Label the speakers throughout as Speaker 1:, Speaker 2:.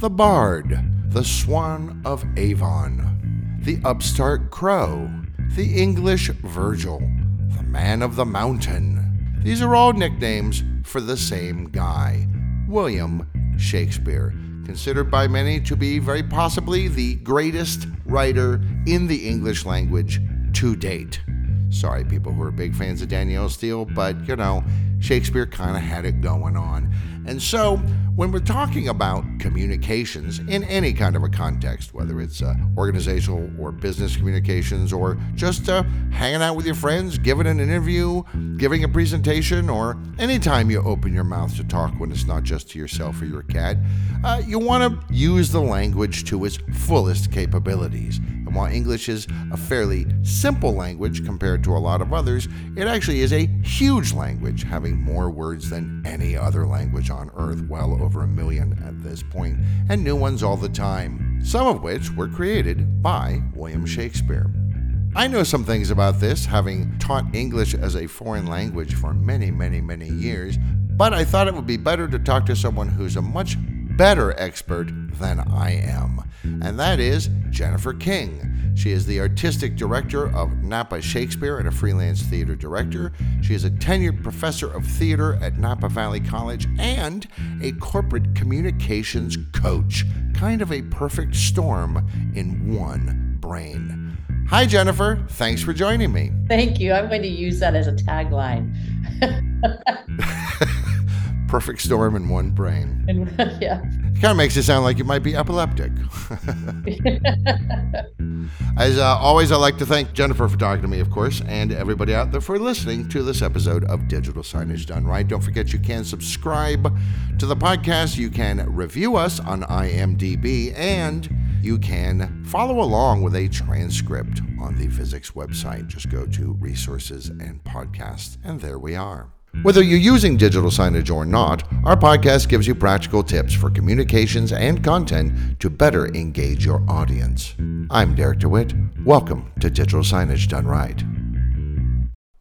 Speaker 1: the bard, the swan of Avon, the upstart crow, the English Virgil, the man of the mountain. These are all nicknames for the same guy, William Shakespeare, considered by many to be very possibly the greatest writer in the English language to date. Sorry, people who are big fans of Danielle Steel, but you know, Shakespeare kind of had it going on. And so, when we're talking about communications in any kind of a context, whether it's uh, organizational or business communications, or just uh, hanging out with your friends, giving an interview, giving a presentation, or anytime you open your mouth to talk when it's not just to yourself or your cat, uh, you want to use the language to its fullest capabilities. And while English is a fairly simple language compared to a lot of others, it actually is a huge language, having more words than any other language on earth, well over a million at this point, and new ones all the time, some of which were created by William Shakespeare. I know some things about this, having taught English as a foreign language for many, many, many years, but I thought it would be better to talk to someone who's a much better expert than I am, and that is Jennifer King. She is the artistic director of Napa Shakespeare and a freelance theater director. She is a tenured professor of theater at Napa Valley College and a corporate communications coach. Kind of a perfect storm in one brain. Hi, Jennifer. Thanks for joining me.
Speaker 2: Thank you. I'm going to use that as a tagline.
Speaker 1: perfect storm in one brain.
Speaker 2: yeah.
Speaker 1: It kind of makes it sound like you might be epileptic. As uh, always, I'd like to thank Jennifer for talking to me, of course, and everybody out there for listening to this episode of Digital Signage Done Right. Don't forget you can subscribe to the podcast, you can review us on IMDb, and you can follow along with a transcript on the Visix website. Just go to Resources and Podcasts, and there we are. Whether you're using digital signage or not, our podcast gives you practical tips for communications and content to better engage your audience. I'm Derek DeWitt. Welcome to Digital Signage Done Right.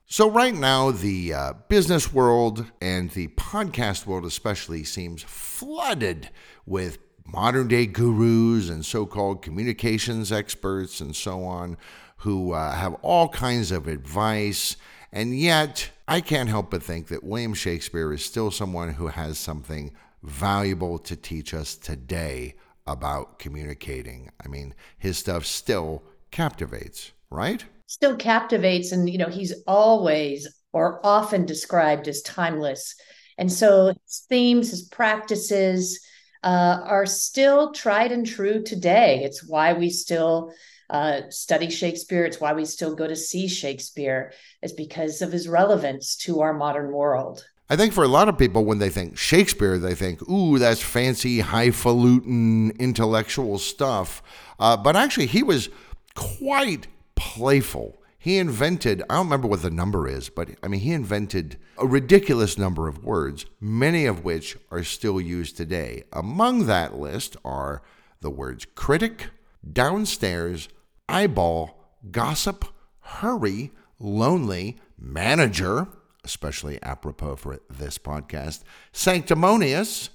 Speaker 1: So, right now, the uh, business world and the podcast world, especially, seems flooded with modern day gurus and so called communications experts and so on who uh, have all kinds of advice. And yet, I can't help but think that William Shakespeare is still someone who has something valuable to teach us today about communicating. I mean, his stuff still captivates, right?
Speaker 2: Still captivates. And, you know, he's always or often described as timeless. And so his themes, his practices uh, are still tried and true today. It's why we still uh, study Shakespeare. It's why we still go to see Shakespeare, is because of his relevance to our modern world.
Speaker 1: I think for a lot of people, when they think Shakespeare, they think, ooh, that's fancy, highfalutin, intellectual stuff. Uh, but actually, he was quite playful. He invented, I don't remember what the number is, but I mean, he invented a ridiculous number of words, many of which are still used today. Among that list are the words critic, downstairs, eyeball, gossip, hurry, lonely, manager, especially apropos for this podcast, sanctimonious,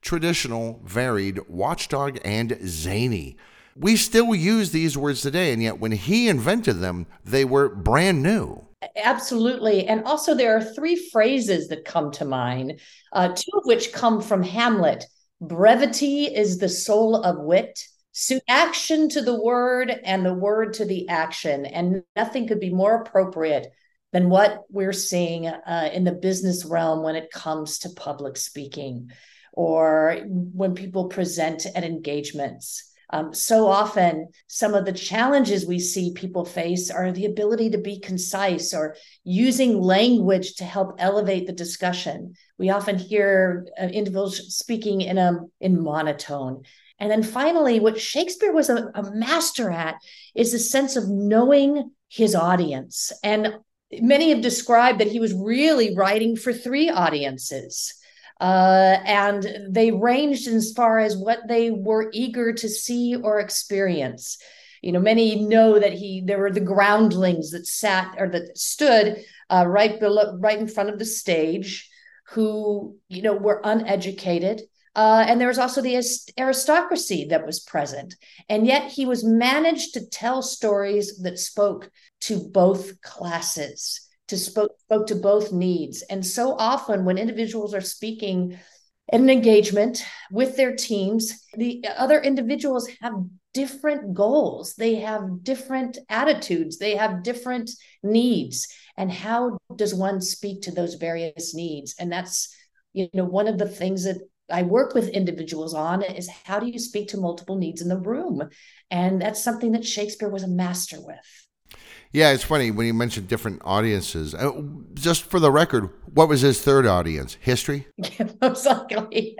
Speaker 1: traditional, varied, watchdog, and zany. We still use these words today, and yet when he invented them, they were brand new.
Speaker 2: Absolutely. And also, there are three phrases that come to mind, uh, two of which come from Hamlet. Brevity is the soul of wit suit action to the word and the word to the action. And nothing could be more appropriate than what we're seeing uh, in the business realm when it comes to public speaking or when people present at engagements. Um, so often, some of the challenges we see people face are the ability to be concise or using language to help elevate the discussion. We often hear uh, individuals speaking in a in monotone, and then finally, what Shakespeare was a, a master at is the sense of knowing his audience. And many have described that he was really writing for three audiences. Uh, and they ranged as far as what they were eager to see or experience. You know, many know that he there were the groundlings that sat or that stood uh, right below, right in front of the stage, who you know were uneducated, Uh, and there was also the aristocracy that was present. And yet he was managed to tell stories that spoke to both classes, to spoke, spoke to both needs. And so often when individuals are speaking in an engagement with their teams, the other individuals have different goals, they have different attitudes, they have different needs. And how does one speak to those various needs? And that's you know one of the things that I work with individuals on is how do you speak to multiple needs in the room? And that's something that Shakespeare was a master with.
Speaker 1: Yeah, it's funny when you mentioned different audiences. Uh, just for the record, what was his third audience? History?
Speaker 2: most likely.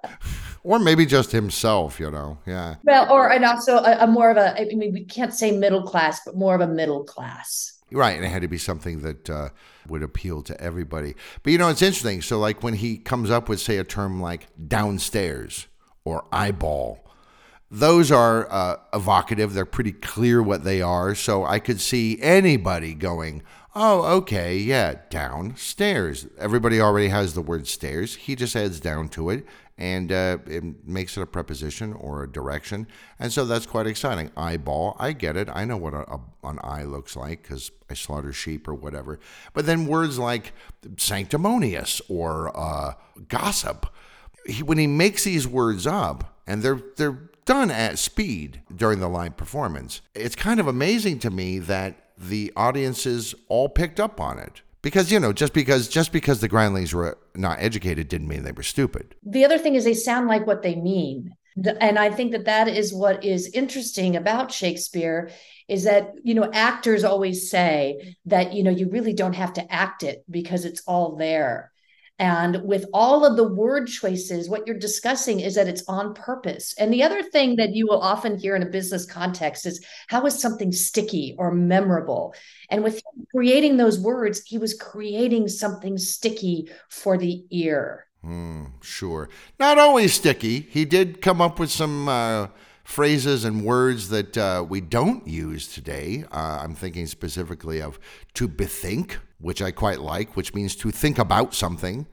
Speaker 1: or maybe just himself, you know. Yeah.
Speaker 2: Well, or and also a, a more of a I mean we can't say middle class, but more of a middle class.
Speaker 1: Right, and it had to be something that uh, would appeal to everybody. But you know, it's interesting. So, like when he comes up with, say, a term like downstairs or eyeball, those are uh, evocative. They're pretty clear what they are. So I could see anybody going, oh, okay, yeah, downstairs. Everybody already has the word stairs. He just adds down to it and uh, it makes it a preposition or a direction. And so that's quite exciting. Eyeball, I get it. I know what a, a, an eye looks like because I slaughter sheep or whatever. But then words like sanctimonious or uh, gossip, he, when he makes these words up, and they're they're done at speed during the live performance. It's kind of amazing to me that the audiences all picked up on it. Because you know, just because just because the groundlings were not educated didn't mean they were stupid.
Speaker 2: The other thing is they sound like what they mean. And I think that that is what is interesting about Shakespeare is that you know actors always say that you know you really don't have to act it because it's all there and with all of the word choices, what you're discussing is that it's on purpose. And the other thing that you will often hear in a business context is how is something sticky or memorable? And with creating those words, he was creating something sticky for the ear.
Speaker 1: Mm, sure. Not always sticky. He did come up with some. Uh phrases and words that uh, we don't use today. Uh, I'm thinking specifically of to bethink, which I quite like, which means to think about something.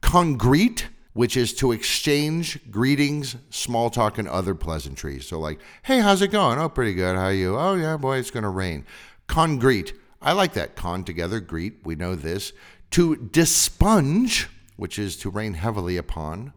Speaker 1: Congreet, which is to exchange greetings, small talk, and other pleasantries. So, like, hey, how's it going? Oh, pretty good. How are you? Oh, yeah, boy, it's going to rain. Congreet. I like that. Con together, greet. We know this. To dispunge, which is to rain heavily upon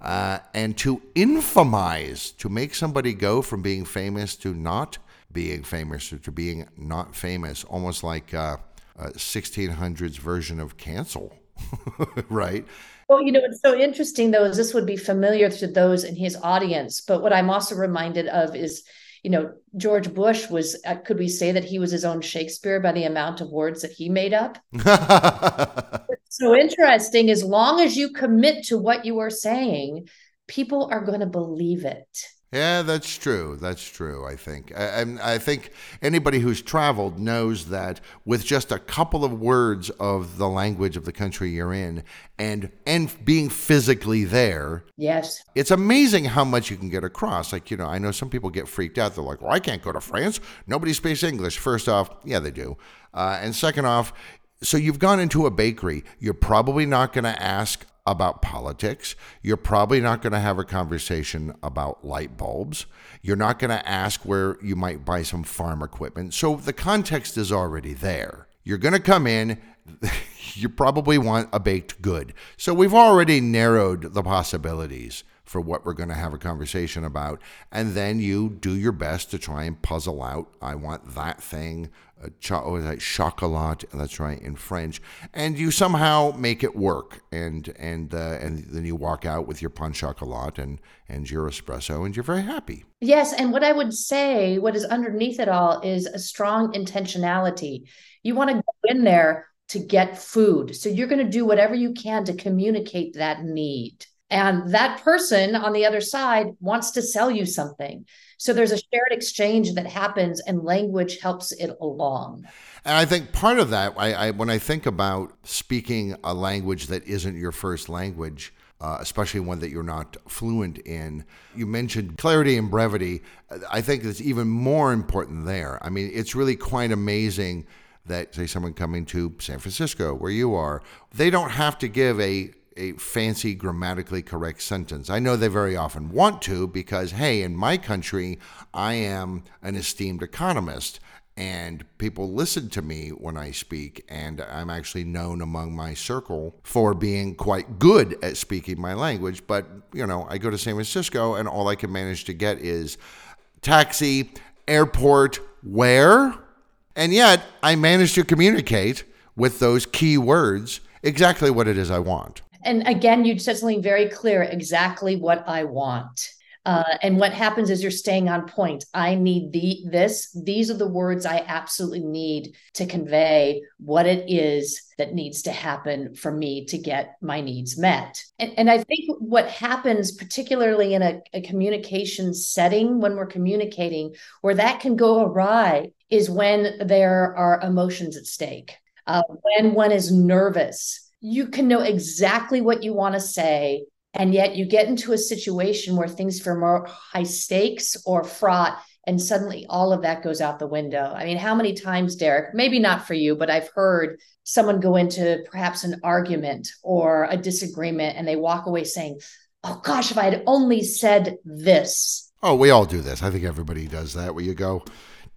Speaker 1: uh, and to infamize, to make somebody go from being famous to not being famous or to being not famous, almost like uh, a 1600s version of cancel, right?
Speaker 2: Well, you know, what's so interesting though is this would be familiar to those in his audience. But what I'm also reminded of is, you know, George Bush was, uh, could we say that he was his own Shakespeare by the amount of words that he made up? so interesting. As long as you commit to what you are saying, people are going to believe it.
Speaker 1: Yeah, that's true. That's true. I think. I, I, think anybody who's traveled knows that with just a couple of words of the language of the country you're in, and and being physically there,
Speaker 2: yes,
Speaker 1: it's amazing how much you can get across. Like you know, I know some people get freaked out. They're like, "Well, I can't go to France. Nobody speaks English." First off, yeah, they do, uh, and second off, so you've gone into a bakery. You're probably not going to ask about politics. You're probably not going to have a conversation about light bulbs. You're not going to ask where you might buy some farm equipment. So the context is already there. You're going to come in. you probably want a baked good. So we've already narrowed the possibilities for what we're going to have a conversation about. And then you do your best to try and puzzle out I want that thing, uh, cho- oh, that chocolat, that's right, in French. And you somehow make it work. And and uh, and then you walk out with your pain chocolat and, and your espresso, and you're very happy.
Speaker 2: Yes. And what I would say, what is underneath it all, is a strong intentionality. You want to go in there to get food. So you're going to do whatever you can to communicate that need. And that person on the other side wants to sell you something. So there's a shared exchange that happens, and language helps it along.
Speaker 1: And I think part of that, I, I when I think about speaking a language that isn't your first language, uh, especially one that you're not fluent in. You mentioned clarity and brevity. I think it's even more important there. I mean, it's really quite amazing that, say, someone coming to San Francisco, where you are, they don't have to give a a fancy grammatically correct sentence. I know they very often want to because, hey, in my country, I am an esteemed economist and people listen to me when I speak, and I'm actually known among my circle for being quite good at speaking my language. But, you know, I go to San Francisco, and all I can manage to get is taxi, airport, where? And yet, I manage to communicate with those key words exactly what it is I want.
Speaker 2: And again, you said something very clear exactly what I want. Uh, and what happens is you're staying on point. I need the this. These are the words I absolutely need to convey what it is that needs to happen for me to get my needs met. And, and I think what happens, particularly in a, a communication setting, when we're communicating, where that can go awry, is when there are emotions at stake. Uh, when one is nervous, you can know exactly what you want to say and yet you get into a situation where things feel more high stakes or fraught and suddenly all of that goes out the window. I mean, how many times, Derek, maybe not for you, but I've heard someone go into perhaps an argument or a disagreement and they walk away saying, Oh gosh, if I had only said this.
Speaker 1: Oh, we all do this. I think everybody does that where you go,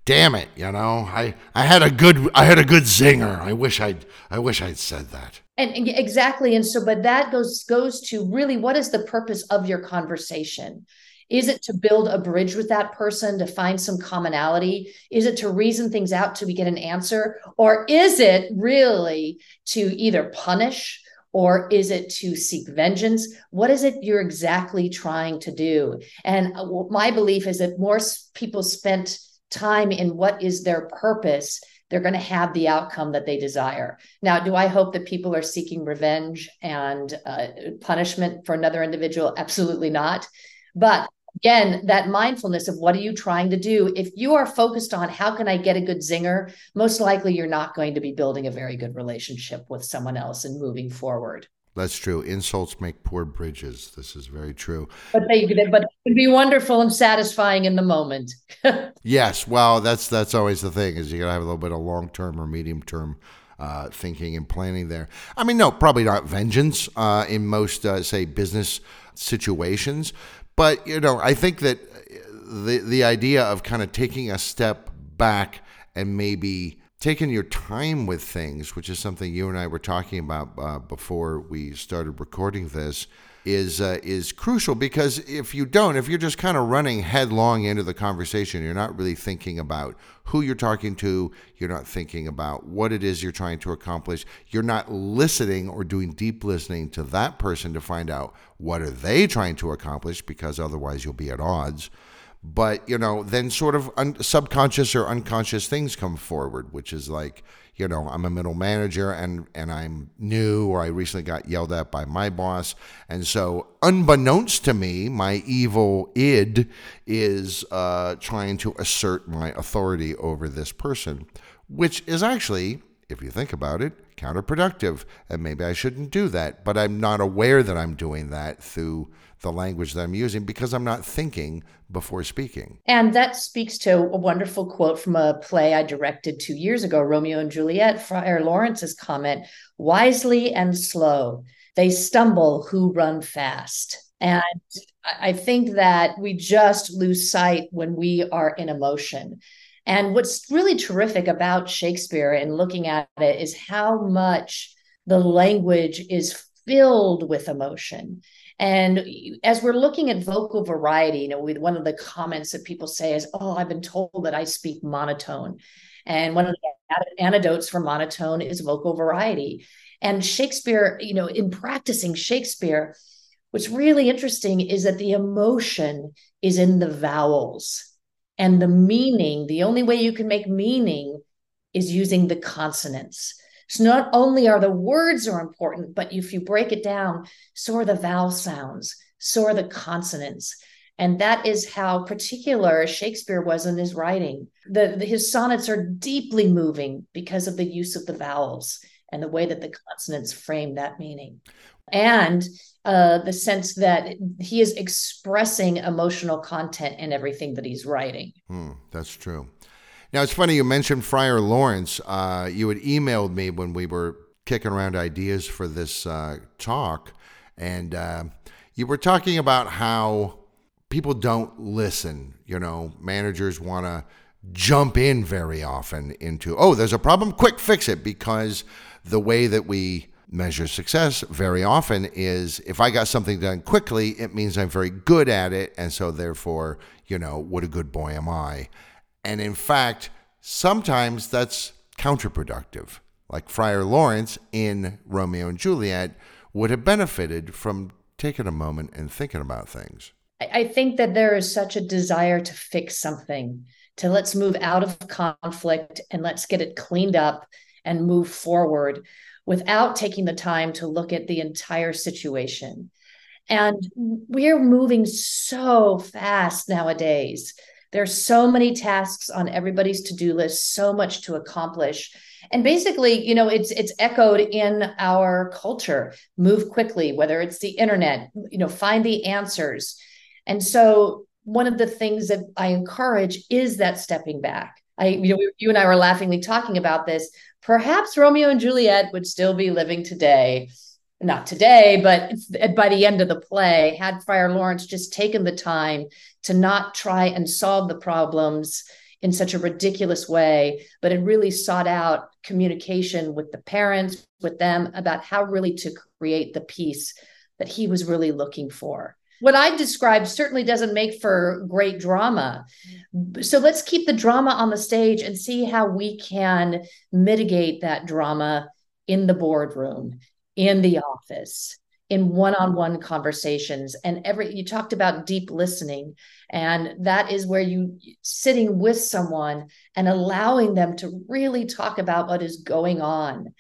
Speaker 1: damn it, you know, I, I had a good I had a good zinger. I wish I'd I wish I'd said that.
Speaker 2: And exactly. And so, but that goes goes to really what is the purpose of your conversation? Is it to build a bridge with that person to find some commonality? Is it to reason things out till we get an answer? Or is it really to either punish or is it to seek vengeance? What is it you're exactly trying to do? And uh, my belief is that more people spent time in what is their purpose they're going to have the outcome that they desire. Now, do I hope that people are seeking revenge and uh, punishment for another individual? Absolutely not. But again, that mindfulness of what are you trying to do? If you are focused on how can I get a good zinger, most likely you're not going to be building a very good relationship with someone else and moving forward.
Speaker 1: That's true. Insults make poor bridges. This is very true.
Speaker 2: But they, but it can be wonderful and satisfying in the moment.
Speaker 1: yes, well, that's that's always the thing is you got to have a little bit of long term or medium term uh, thinking and planning there. I mean, no, probably not vengeance uh, in most uh, say business situations, but you know, I think that the the idea of kind of taking a step back and maybe taking your time with things, which is something you and I were talking about uh, before we started recording this, is uh, is crucial because if you don't, if you're just kind of running headlong into the conversation, you're not really thinking about who you're talking to, you're not thinking about what it is you're trying to accomplish, you're not listening or doing deep listening to that person to find out what are they trying to accomplish because otherwise you'll be at odds but you know then sort of un- subconscious or unconscious things come forward which is like you know i'm a middle manager and and i'm new or i recently got yelled at by my boss. And so unbeknownst to me my evil id is uh, trying to assert my authority over this person which is actually if you think about it counterproductive. And maybe i shouldn't do that but i'm not aware that i'm doing that through the language that I'm using because I'm not thinking before speaking.
Speaker 2: And that speaks to a wonderful quote from a play I directed two years ago, Romeo and Juliet, Friar Lawrence's comment wisely and slow, they stumble who run fast. And I think that we just lose sight when we are in emotion. And what's really terrific about Shakespeare and looking at it is how much the language is filled with emotion. And as we're looking at vocal variety, you know, with one of the comments that people say is, "Oh, I've been told that I speak monotone," and one of the antidotes for monotone is vocal variety. And Shakespeare, you know, in practicing Shakespeare, what's really interesting is that the emotion is in the vowels and the meaning. The only way you can make meaning is using the consonants. So not only are the words are important, but if you break it down, so are the vowel sounds, so are the consonants. And that is how particular Shakespeare was in his writing. The, the, his sonnets are deeply moving because of the use of the vowels and the way that the consonants frame that meaning. And uh, the sense that he is expressing emotional content in everything that he's writing.
Speaker 1: Hmm, that's true. Now, it's funny you mentioned Friar Lawrence. Uh, you had emailed me when we were kicking around ideas for this uh, talk, And uh, you were talking about how people don't listen. You know, managers want to jump in very often into, oh, there's a problem, quick fix it, because the way that we measure success very often is if I got something done quickly, it means I'm very good at it. And so, therefore, you know, what a good boy am I. And in fact, sometimes that's counterproductive. Like Friar Lawrence in Romeo and Juliet would have benefited from taking a moment and thinking about things.
Speaker 2: I think that there is such a desire to fix something, to let's move out of conflict and let's get it cleaned up and move forward without taking the time to look at the entire situation. And we're moving so fast nowadays. There's so many tasks on everybody's to-do list, so much to accomplish. And basically, you know, it's it's echoed in our culture. Move quickly, whether it's the internet, you know, find the answers. And so one of the things that I encourage is that stepping back. I, you know, you and I were laughingly talking about this. Perhaps Romeo and Juliet would still be living today not today, but by the end of the play, had Friar Lawrence just taken the time to not try and solve the problems in such a ridiculous way, but had really sought out communication with the parents, with them about how really to create the peace that he was really looking for. What I described certainly doesn't make for great drama. So let's keep the drama on the stage and see how we can mitigate that drama in the boardroom in the office in one-on-one conversations. And every you talked about deep listening and that is where you sitting with someone and allowing them to really talk about what is going on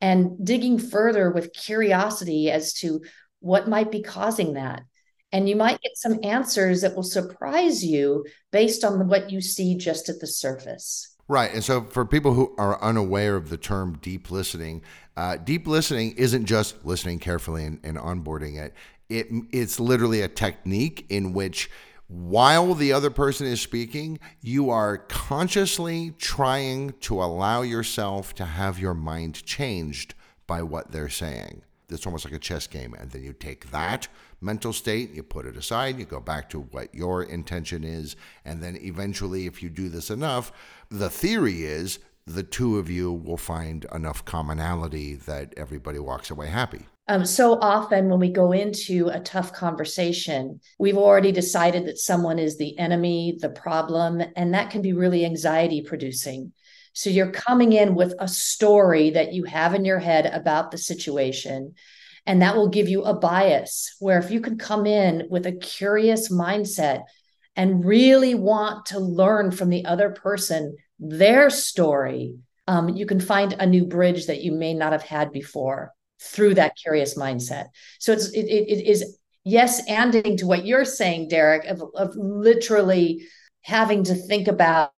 Speaker 2: and digging further with curiosity as to what might be causing that. And you might get some answers that will surprise you based on what you see just at the surface
Speaker 1: Right. And so, for people who are unaware of the term deep listening, uh, deep listening isn't just listening carefully and, and onboarding it. it. It's literally a technique in which, while the other person is speaking, you are consciously trying to allow yourself to have your mind changed by what they're saying. It's almost like a chess game. And then you take that mental state, you put it aside, you go back to what your intention is. And then eventually, if you do this enough, the theory is the two of you will find enough commonality that everybody walks away happy.
Speaker 2: Um, so often, when we go into a tough conversation, we've already decided that someone is the enemy, the problem, and that can be really anxiety producing. So you're coming in with a story that you have in your head about the situation. And that will give you a bias where if you can come in with a curious mindset and really want to learn from the other person, their story, um, you can find a new bridge that you may not have had before through that curious mindset. So it's it, it is yes, anding to what you're saying, Derek, of, of literally having to think about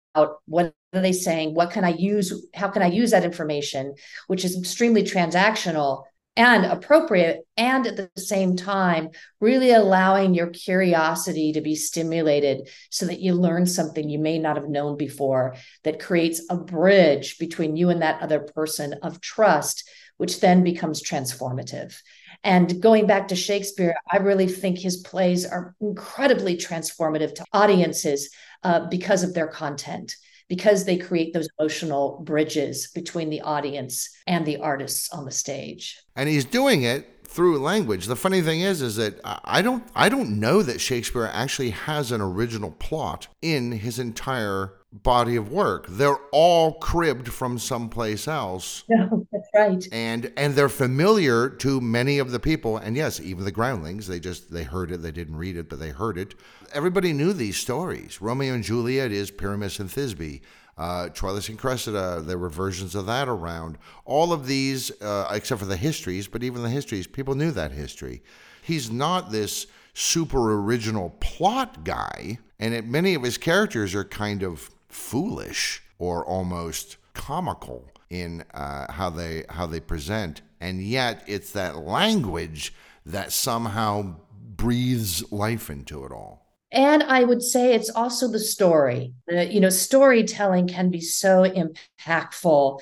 Speaker 2: what are they saying? What can I use? How can I use that information, which is extremely transactional and appropriate, and at the same time, really allowing your curiosity to be stimulated so that you learn something you may not have known before that creates a bridge between you and that other person of trust, which then becomes transformative. And going back to Shakespeare, I really think his plays are incredibly transformative to audiences uh, because of their content because they create those emotional bridges between the audience and the artists on the stage.
Speaker 1: And he's doing it through language. The funny thing is is that I don't I don't know that Shakespeare actually has an original plot in his entire body of work. They're all cribbed from someplace else.
Speaker 2: No, that's right.
Speaker 1: And and they're familiar to many of the people. And yes, even the groundlings, they just they heard it, they didn't read it, but they heard it. Everybody knew these stories. Romeo and Juliet is Pyramus and Thisbe. Uh, Troilus and Cressida, there were versions of that around. All of these, uh, except for the histories, but even the histories, people knew that history. He's not this super original plot guy, and it, many of his characters are kind of foolish or almost comical in uh, how they how they present, and yet it's that language that somehow breathes life into it all.
Speaker 2: And I would say it's also the story. you know, storytelling can be so impactful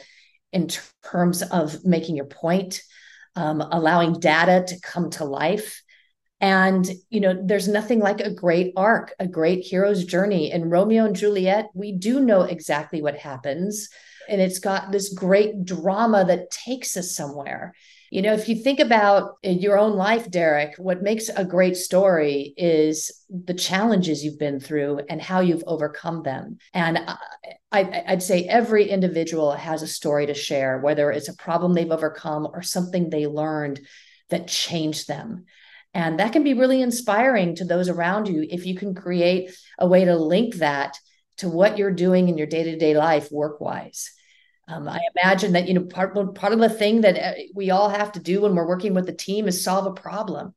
Speaker 2: in terms of making your point, um, allowing data to come to life. And, you know, there's nothing like a great arc, a great hero's journey. In Romeo and Juliet, we do know exactly what happens. And it's got this great drama that takes us somewhere. You know, if you think about your own life, Derek, what makes a great story is the challenges you've been through and how you've overcome them. And I, would say every individual has a story to share, whether it's a problem they've overcome or something they learned that changed them. And that can be really inspiring to those around you if you can create a way to link that to what you're doing in your day to day life work wise. Um, I imagine that you know part part of the thing that uh, we all have to do when we're working with the team is solve a problem.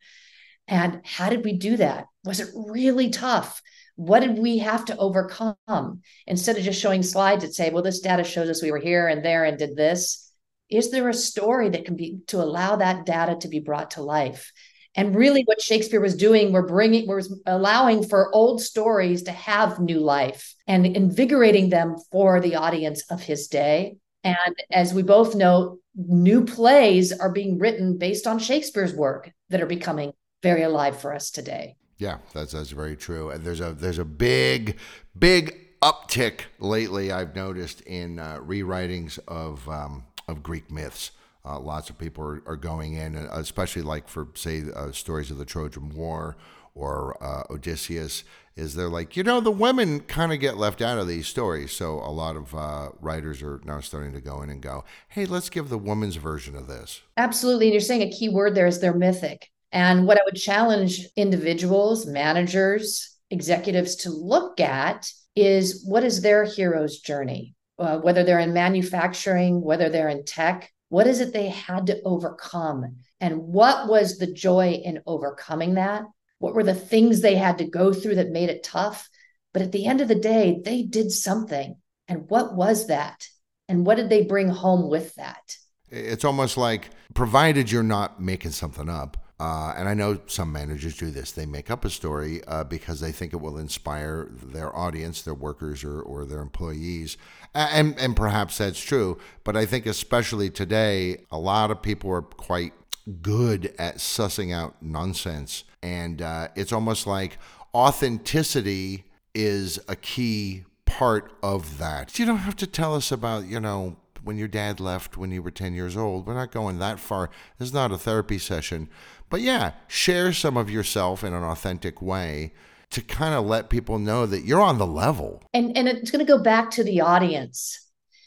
Speaker 2: And how did we do that? Was it really tough? What did we have to overcome? Instead of just showing slides that say, "Well, this data shows us we were here and there and did this," is there a story that can be to allow that data to be brought to life? And really, what Shakespeare was doing, we're bringing, we're allowing for old stories to have new life and invigorating them for the audience of his day. And as we both know, new plays are being written based on Shakespeare's work that are becoming very alive for us today.
Speaker 1: Yeah, that's that's very true. And there's a there's a big big uptick lately. I've noticed in uh, rewritings of um, of Greek myths. Uh, lots of people are, are, going in, uh, especially like for say uh, stories of the Trojan War or uh, Odysseus. Is they're like you know the women kind of get left out of these stories, so a lot of uh, writers are now starting to go in and go, hey, let's give the woman's version of this.
Speaker 2: Absolutely, and you're saying a key word there is they're mythic. And what I would challenge individuals, managers, executives to look at is what is their hero's journey, uh, whether they're in manufacturing, whether they're in tech, what is it they had to overcome? And what was the joy in overcoming that? What were the things they had to go through that made it tough? But at the end of the day, they did something. And what was that? And what did they bring home with that?
Speaker 1: It's almost like, provided you're not making something up, uh, and I know some managers do this. They make up a story uh, because they think it will inspire their audience, their workers, or, or their employees. And, and perhaps that's true. But I think, especially today, a lot of people are quite good at sussing out nonsense. And uh, it's almost like authenticity is a key part of that. You don't have to tell us about, you know, when your dad left when you were 10 years old. We're not going that far. This is not a therapy session. But yeah, share some of yourself in an authentic way to kind of let people know that you're on the level.
Speaker 2: And and it's going to go back to the audience.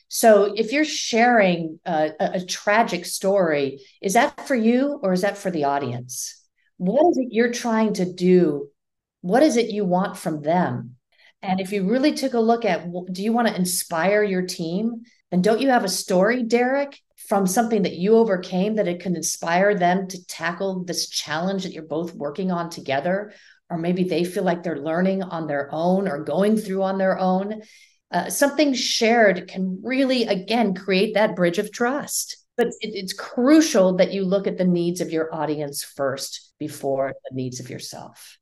Speaker 2: So if you're sharing a, a, tragic story, is that for you or is that for the audience? What is it you're trying to do? What is it you want from them? And if you really took a look at do you want to inspire your team? And don't you have a story, Derek, from something that you overcame that it can inspire them to tackle this challenge that you're both working on together? Or maybe they feel like they're learning on their own or going through on their own. Uh, something shared can really, again, create that bridge of trust. But it, it's crucial that you look at the needs of your audience first before the needs of yourself.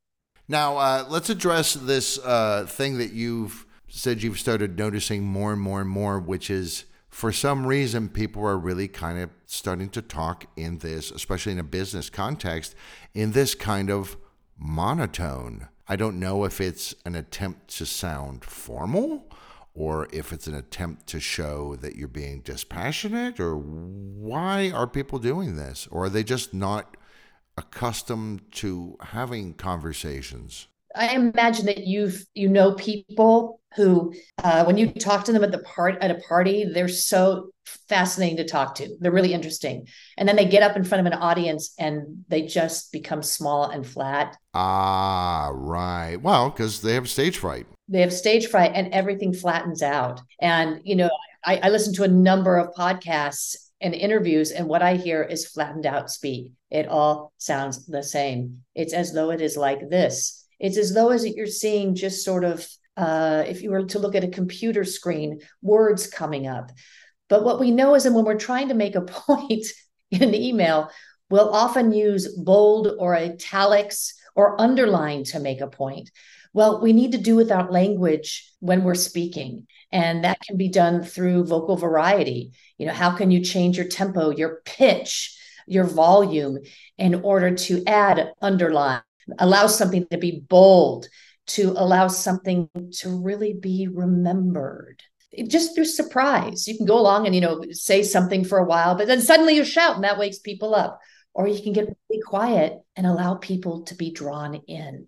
Speaker 1: Now, uh, let's address this uh, thing that you've said you've started noticing more and more and more, which is for some reason, people are really kind of starting to talk in this, especially in a business context, in this kind of monotone. I don't know if it's an attempt to sound formal or if it's an attempt to show that you're being dispassionate or why are people doing this or are they just not accustomed to having conversations
Speaker 2: I imagine that you've you know people who uh, when you talk to them at the part at a party, they're so fascinating to talk to. They're really interesting, and then they get up in front of an audience and they just become small and flat.
Speaker 1: Ah, right. Well, because they have stage fright.
Speaker 2: They have stage fright, and everything flattens out. And you know, I, I listen to a number of podcasts and interviews, and what I hear is flattened out speak. It all sounds the same. It's as though it is like this it's as though as you're seeing just sort of, uh, if you were to look at a computer screen, words coming up. But what we know is that when we're trying to make a point in an email, we'll often use bold or italics or underline to make a point. Well, we need to do without language when we're speaking. And that can be done through vocal variety. You know, how can you change your tempo, your pitch, your volume in order to add, underline, allow something to be bold, to allow something to really be remembered. Just through surprise. You can go along and, you know, say something for a while, but then suddenly you shout and that wakes people up. Or you can get really quiet and allow people to be drawn in.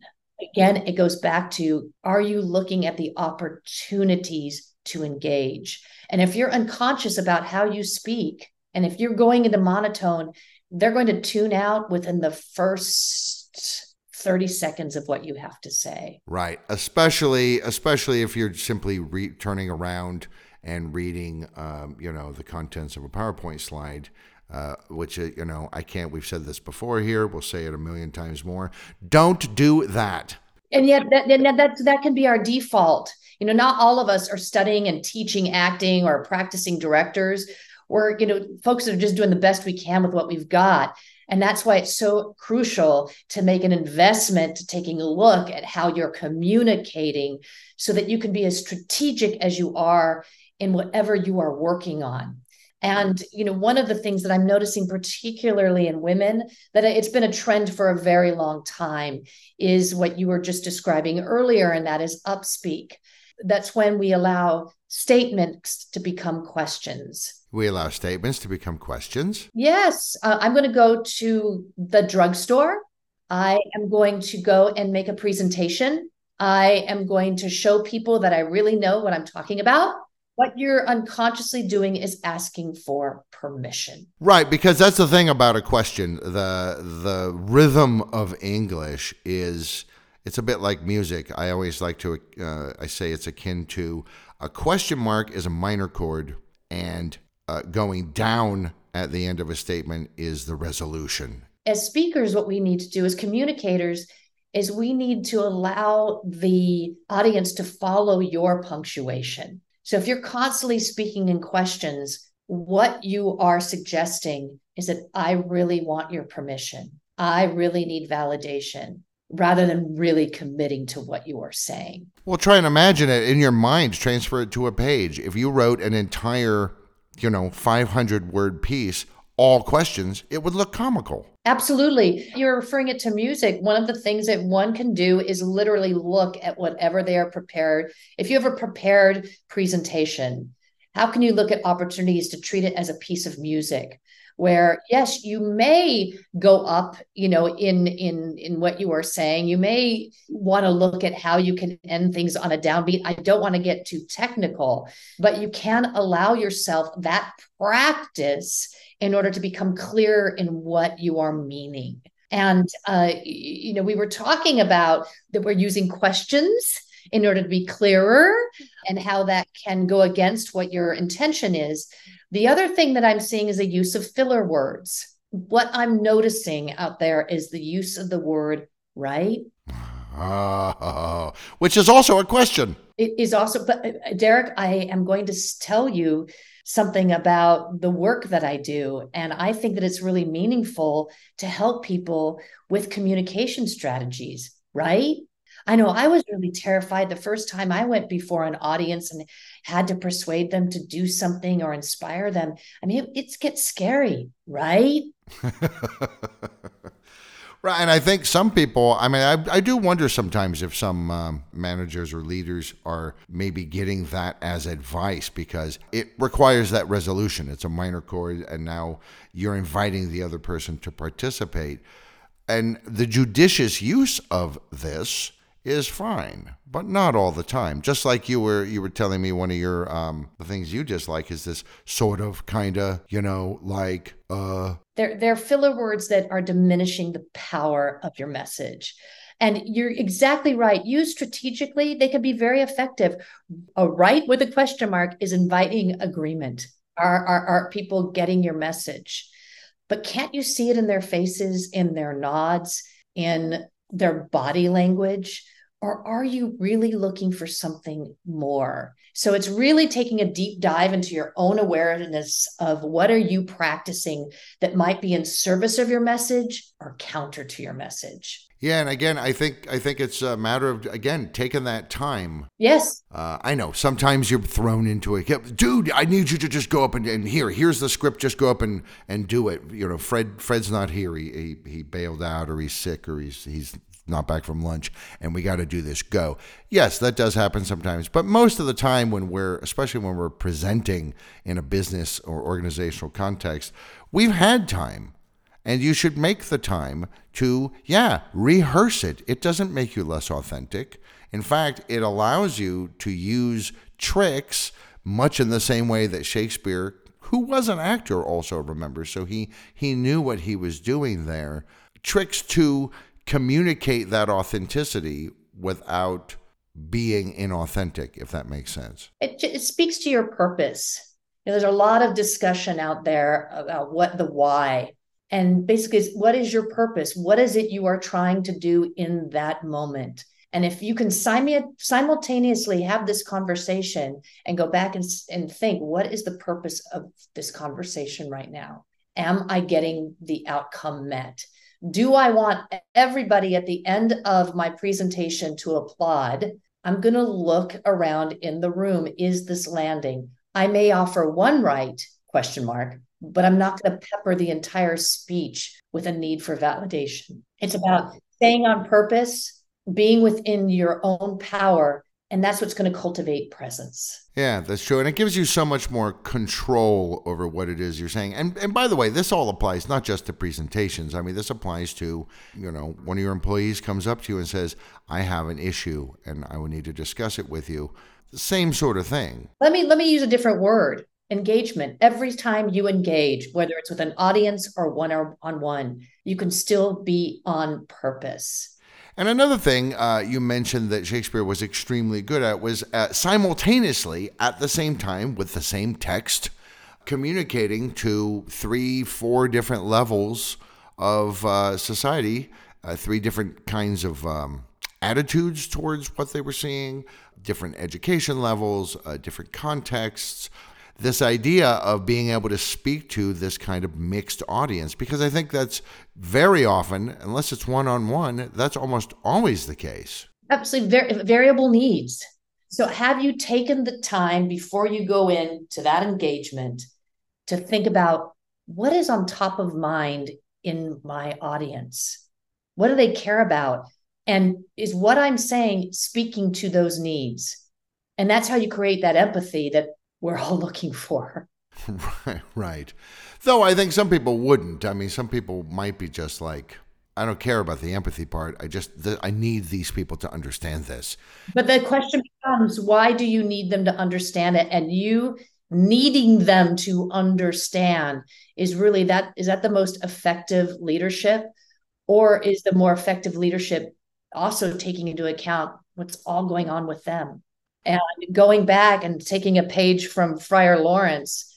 Speaker 2: Again, it goes back to are you looking at the opportunities to engage? And if you're unconscious about how you speak, and if you're going into monotone, they're going to tune out within the first 30 seconds of what you have to say.
Speaker 1: Right. Especially especially if you're simply re- turning around and reading um, you know the contents of a PowerPoint slide. Uh, which uh, you know I can't. We've said this before here. We'll say it a million times more. Don't do that.
Speaker 2: And yet, that that that can be our default. You know, not all of us are studying and teaching acting or practicing directors. We're you know folks that are just doing the best we can with what we've got. And that's why it's so crucial to make an investment to taking a look at how you're communicating so that you can be as strategic as you are in whatever you are working on. And you know, one of the things that I'm noticing, particularly in women, that it's been a trend for a very long time, is what you were just describing earlier, and that is upspeak. That's when we allow statements to become questions.
Speaker 1: We allow statements to become questions.
Speaker 2: Yes. Uh, I'm going to go to the drugstore. I am going to go and make a presentation. I am going to show people that I really know what I'm talking about. What you're unconsciously doing is asking for permission.
Speaker 1: Right, because that's the thing about a question. The the rhythm of English is it's a bit like music. I always like to uh, I say it's akin to a question mark is a minor chord and uh, going down at the end of a statement is the resolution.
Speaker 2: As speakers, what we need to do as communicators is we need to allow the audience to follow your punctuation. So if you're constantly speaking in questions, what you are suggesting is that I really want your permission. I really need validation rather than really committing to what you are saying.
Speaker 1: Well, try and imagine it in your mind, transfer it to a page. If you wrote an entire you know, 500 word piece, all questions, it would look comical.
Speaker 2: Absolutely. You're referring it to music. One of the things that one can do is literally look at whatever they are prepared. If you have a prepared presentation, how can you look at opportunities to treat it as a piece of music? Where yes you may go up you know in in in what you are saying. You may want to look at how you can end things on a downbeat. I don't want to get too technical but you can allow yourself that practice in order to become clear in what you are meaning. And uh, you know we were talking about that we're using questions in order to be clearer and how that can go against what your intention is the other thing that I'm seeing is a use of filler words. What I'm noticing out there is the use of the word right.
Speaker 1: Uh, which is also a question.
Speaker 2: It is also, but uh, Derek, I am going to tell you something about the work that I do. And I think that it's really meaningful to help people with communication strategies, right? I know I was really terrified the first time I went before an audience and had to persuade them to do something or inspire them. I mean, it, it gets scary, right?
Speaker 1: Right, and I think some people. I mean, I, I do wonder sometimes if some um, managers or leaders are maybe getting that as advice because it requires that resolution. It's a minor chord, and now you're inviting the other person to participate. And the judicious use of this is fine, but not all the time. Just like you were you were telling me one of your um the things you dislike is this sort of kind of, you know, like uh
Speaker 2: they're they're filler words that are diminishing the power of your message. And you're exactly right. Used strategically, they can be very effective. A right with a question mark is inviting agreement. Are, are, are people getting your message? But can't you see it in their faces, in their nods, in their body language? Or are you really looking for something more? So it's really taking a deep dive into your own awareness of what are you practicing that might be in service of your message or counter to your message.
Speaker 1: Yeah, and again, I think I think it's a matter of again taking that time.
Speaker 2: Yes.
Speaker 1: Uh, I know sometimes you're thrown into it, dude. I need you to just go up and, and here, here's the script. Just go up and, and do it. You know, Fred Fred's not here. He, he he bailed out, or he's sick, or he's he's not back from lunch, and we got to do this. Go. Yes, that does happen sometimes, but most of the time when we're, especially when we're presenting in a business or organizational context, we've had time and you should make the time to, yeah, rehearse it. It doesn't make you less authentic. In fact, it allows you to use tricks much in the same way that Shakespeare, who was an actor, also remembers. So he, he knew what he was doing there. Tricks to communicate that authenticity without being inauthentic, if that makes sense.
Speaker 2: It, it speaks to your purpose. You know, there's a lot of discussion out there about what the why and basically what is your purpose what is it you are trying to do in that moment and if you can simultaneously have this conversation and go back and, and think what is the purpose of this conversation right now am i getting the outcome met do i want everybody at the end of my presentation to applaud? I'm going to look around in the room. Is this landing? I may offer one right question mark but I'm not going to pepper the entire speech with a need for validation. It's about staying on purpose, being within your own power, and that's what's going to cultivate presence.
Speaker 1: Yeah, that's true. And it gives you so much more control over what it is you're saying. And and by the way, this all applies not just to presentations. I mean, this applies to, you know, one of your employees comes up to you and says, "I have an issue and I would need to discuss it with you." The same sort of thing.
Speaker 2: Let me let me use a different word engagement. Every time you engage, whether it's with an audience or one on one, you can still be on purpose.
Speaker 1: And another thing uh, you mentioned that Shakespeare was extremely good at was uh, simultaneously, at the same time, with the same text, communicating to three, four different levels of uh, society, uh, three different kinds of um, attitudes towards what they were seeing, different education levels, uh, different contexts, this idea of being able to speak to this kind of mixed audience because I think that's very often, unless it's one on one, that's almost always the case.
Speaker 2: Absolutely, variable needs. So, have you taken the time before you go into that engagement to think about what is on top of mind in my audience? What do they care about? And is what I'm saying speaking to those needs? And that's how you create that empathy that we're all looking for.
Speaker 1: Right, right. Though I think some people wouldn't. I mean, some people might be just like, I don't care about the empathy part. I just, th- I need these people to understand this.
Speaker 2: But the question becomes, why do you need them to understand it? And you needing them to understand is really that, is that the most effective leadership? Or is the more effective leadership also taking into account what's all going on with them? And going back and taking a page from Friar Lawrence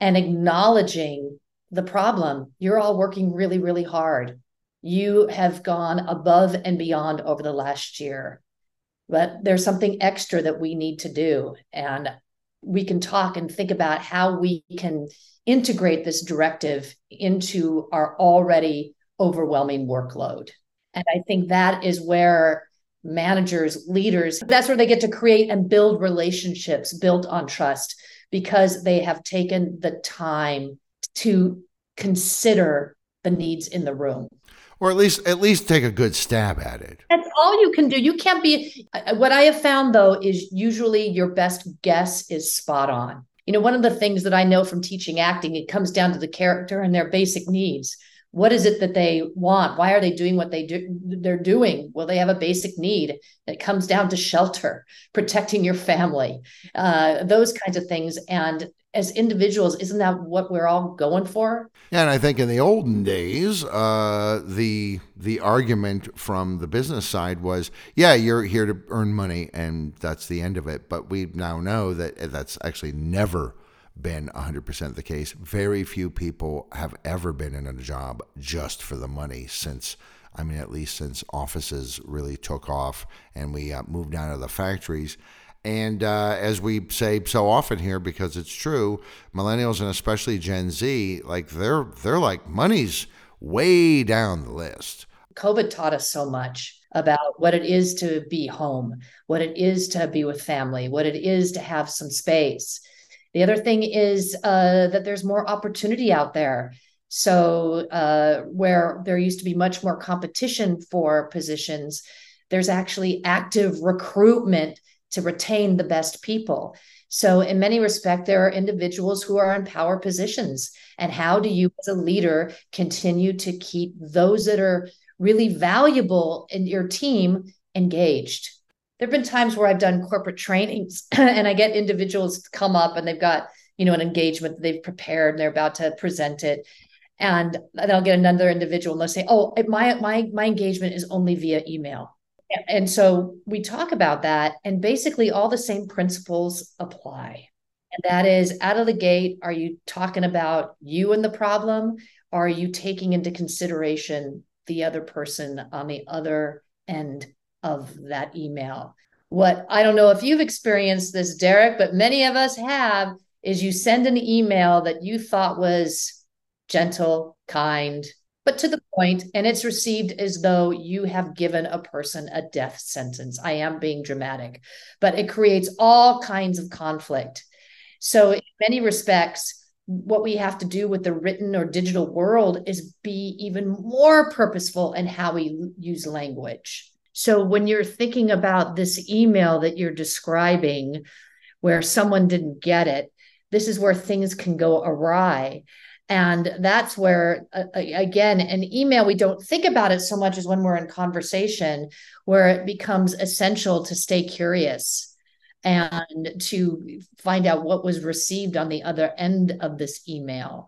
Speaker 2: and acknowledging the problem. You're all working really, really hard. You have gone above and beyond over the last year, but there's something extra that we need to do. And we can talk and think about how we can integrate this directive into our already overwhelming workload. And I think that is where managers, leaders. That's where they get to create and build relationships built on trust because they have taken the time to consider the needs in the room
Speaker 1: or at least at least take a good stab at it.
Speaker 2: That's all you can do. You can't be what I have found though is usually your best guess is spot on. You know, one of the things that I know from teaching acting, it comes down to the character and their basic needs what is it that they want? Why are they doing what they do they're doing? Well they have a basic need that comes down to shelter protecting your family uh, those kinds of things. And as individuals isn't that what we're all going for?
Speaker 1: Yeah and i think in the olden days uh, the the argument from the business side was yeah you're here to earn money and that's the end of it. But we now know that that's actually never been 100% the case. Very few people have ever been in a job just for the money since, I mean, at least since offices really took off and we uh, moved out of the factories. And uh, as we say so often here, because it's true, millennials and especially Gen Z, like they're they're like money's way down the list
Speaker 2: COVID taught us so much about what it is to be home, what it is to be with family, what it is to have some space. The other thing is uh, that there's more opportunity out there. So, uh, where there used to be much more competition for positions, there's actually active recruitment to retain the best people. So, in many respects, there are individuals who are in power positions. And how do you, as a leader, continue to keep those that are really valuable in your team engaged? There have been times where I've done corporate trainings and I get individuals come up and they've got, you know, an engagement they've prepared and they're about to present it. And then I'll get another individual and they'll say, Oh, my my my engagement is only via email. And so we talk about that, and basically all the same principles apply. And that is out of the gate, are you talking about you and the problem? Or are you taking into consideration the other person on the other end of that email? What I don't know if you've experienced this, Derek, but many of us have is you send an email that you thought was gentle, kind, but to the point, and it's received as though you have given a person a death sentence. I am being dramatic, but it creates all kinds of conflict. So, in many respects, what we have to do with the written or digital world is be even more purposeful in how we use language. So, when you're thinking about this email that you're describing, where someone didn't get it, this is where things can go awry. And that's where, uh, again, an email, we don't think about it so much as when we're in conversation, where it becomes essential to stay curious and to find out what was received on the other end of this email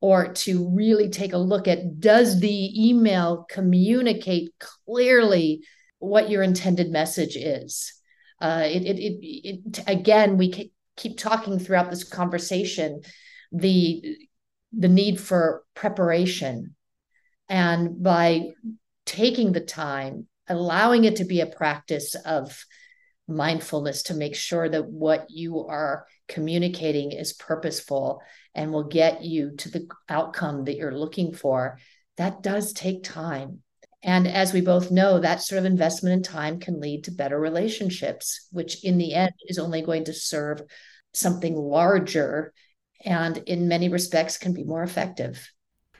Speaker 2: or to really take a look at does the email communicate clearly what your intended message is uh, it, it, it, it, again we keep talking throughout this conversation the the need for preparation. And by taking the time, allowing it to be a practice of mindfulness to make sure that what you are communicating is purposeful and will get you to the outcome that you're looking for, that does take time. And as we both know, that sort of investment in time can lead to better relationships, which in the end is only going to serve something larger and in many respects can be more effective.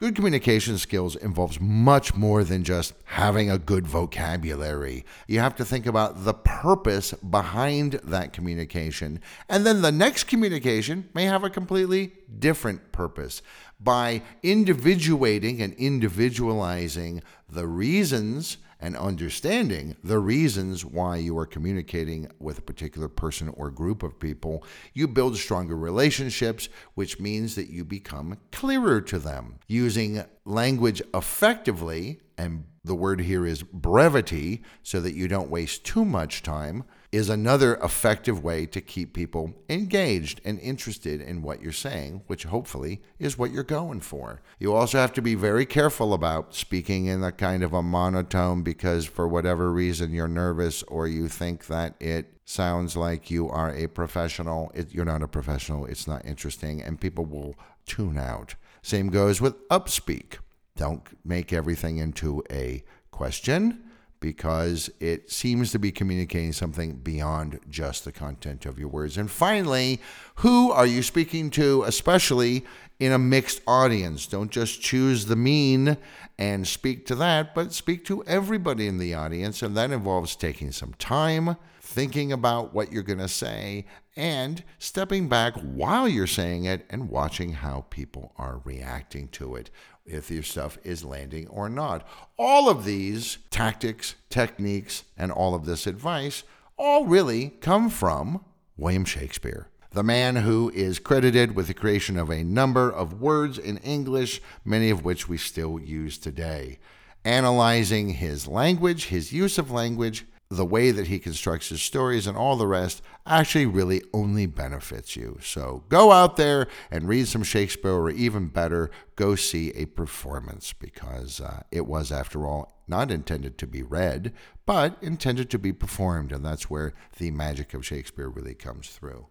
Speaker 1: Good communication skills involves much more than just having a good vocabulary. You have to think about the purpose behind that communication. And then the next communication may have a completely different purpose. By individuating and individualizing the reasons and understanding the reasons why you are communicating with a particular person or group of people, you build stronger relationships, which means that you become clearer to them. Using language effectively, and the word here is brevity, so that you don't waste too much time is another effective way to keep people engaged and interested in what you're saying, which hopefully is what you're going for. You also have to be very careful about speaking in a kind of a monotone because for whatever reason you're nervous or you think that it sounds like you are a professional. It, you're not a professional, it's not interesting, and people will tune out. Same goes with upspeak. Don't make everything into a question because it seems to be communicating something beyond just the content of your words. And finally, who are you speaking to, especially in a mixed audience? Don't just choose the mean and speak to that, but speak to everybody in the audience. And that involves taking some time, thinking about what you're going to say, and stepping back while you're saying it and watching how people are reacting to it if your stuff is landing or not. All of these tactics, techniques, and all of this advice all really come from William Shakespeare, the man who is credited with the creation of a number of words in English, many of which we still use today. Analyzing his language, his use of language, the way that he constructs his stories and all the rest actually really only benefits you. So go out there and read some Shakespeare, or even better, go see a performance because uh, it was, after all, not intended to be read, but intended to be performed. And that's where the magic of Shakespeare really comes through.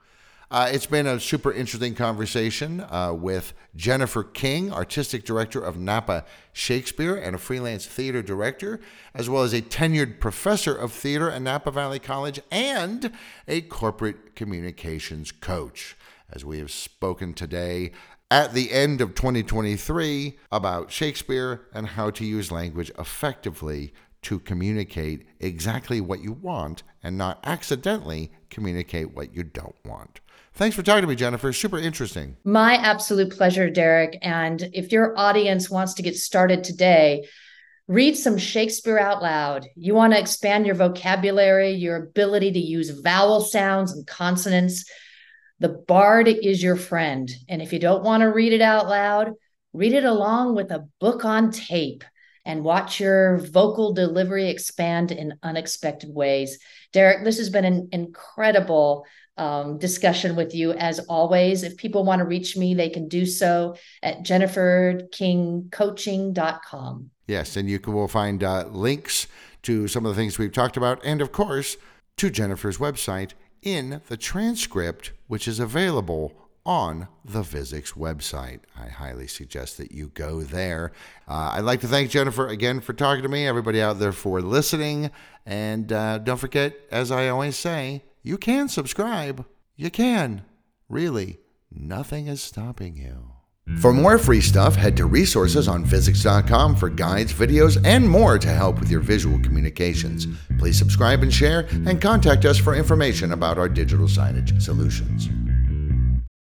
Speaker 1: Uh, it's been a super interesting conversation uh, with Jennifer King, artistic director of Napa Shakespeare and a freelance theater director, as well as a tenured professor of theater at Napa Valley College and a corporate communications coach. As we have spoken today at the end of 2023 about Shakespeare and how to use language effectively to communicate exactly what you want and not accidentally communicate what you don't want. Thanks for talking to me, Jennifer. Super interesting.
Speaker 2: My absolute pleasure, Derek. And if your audience wants to get started today, read some Shakespeare out loud. You want to expand your vocabulary, your ability to use vowel sounds and consonants. The bard is your friend. And if you don't want to read it out loud, read it along with a book on tape and watch your vocal delivery expand in unexpected ways. Derek, this has been an incredible um, discussion with you as always. If people want to reach me, they can do so at jenniferkingcoaching.com.
Speaker 1: Yes, and you will find uh, links to some of the things we've talked about, and of course, to Jennifer's website in the transcript, which is available on the Visix website. I highly suggest that you go there. Uh, I'd like to thank Jennifer again for talking to me, everybody out there for listening. And uh, don't forget, as I always say, you can subscribe. You can. Really, nothing is stopping you. For more free stuff, head to resources on Visix.com for guides, videos, and more to help with your visual communications. Please subscribe and share, and contact us for information about our digital signage solutions.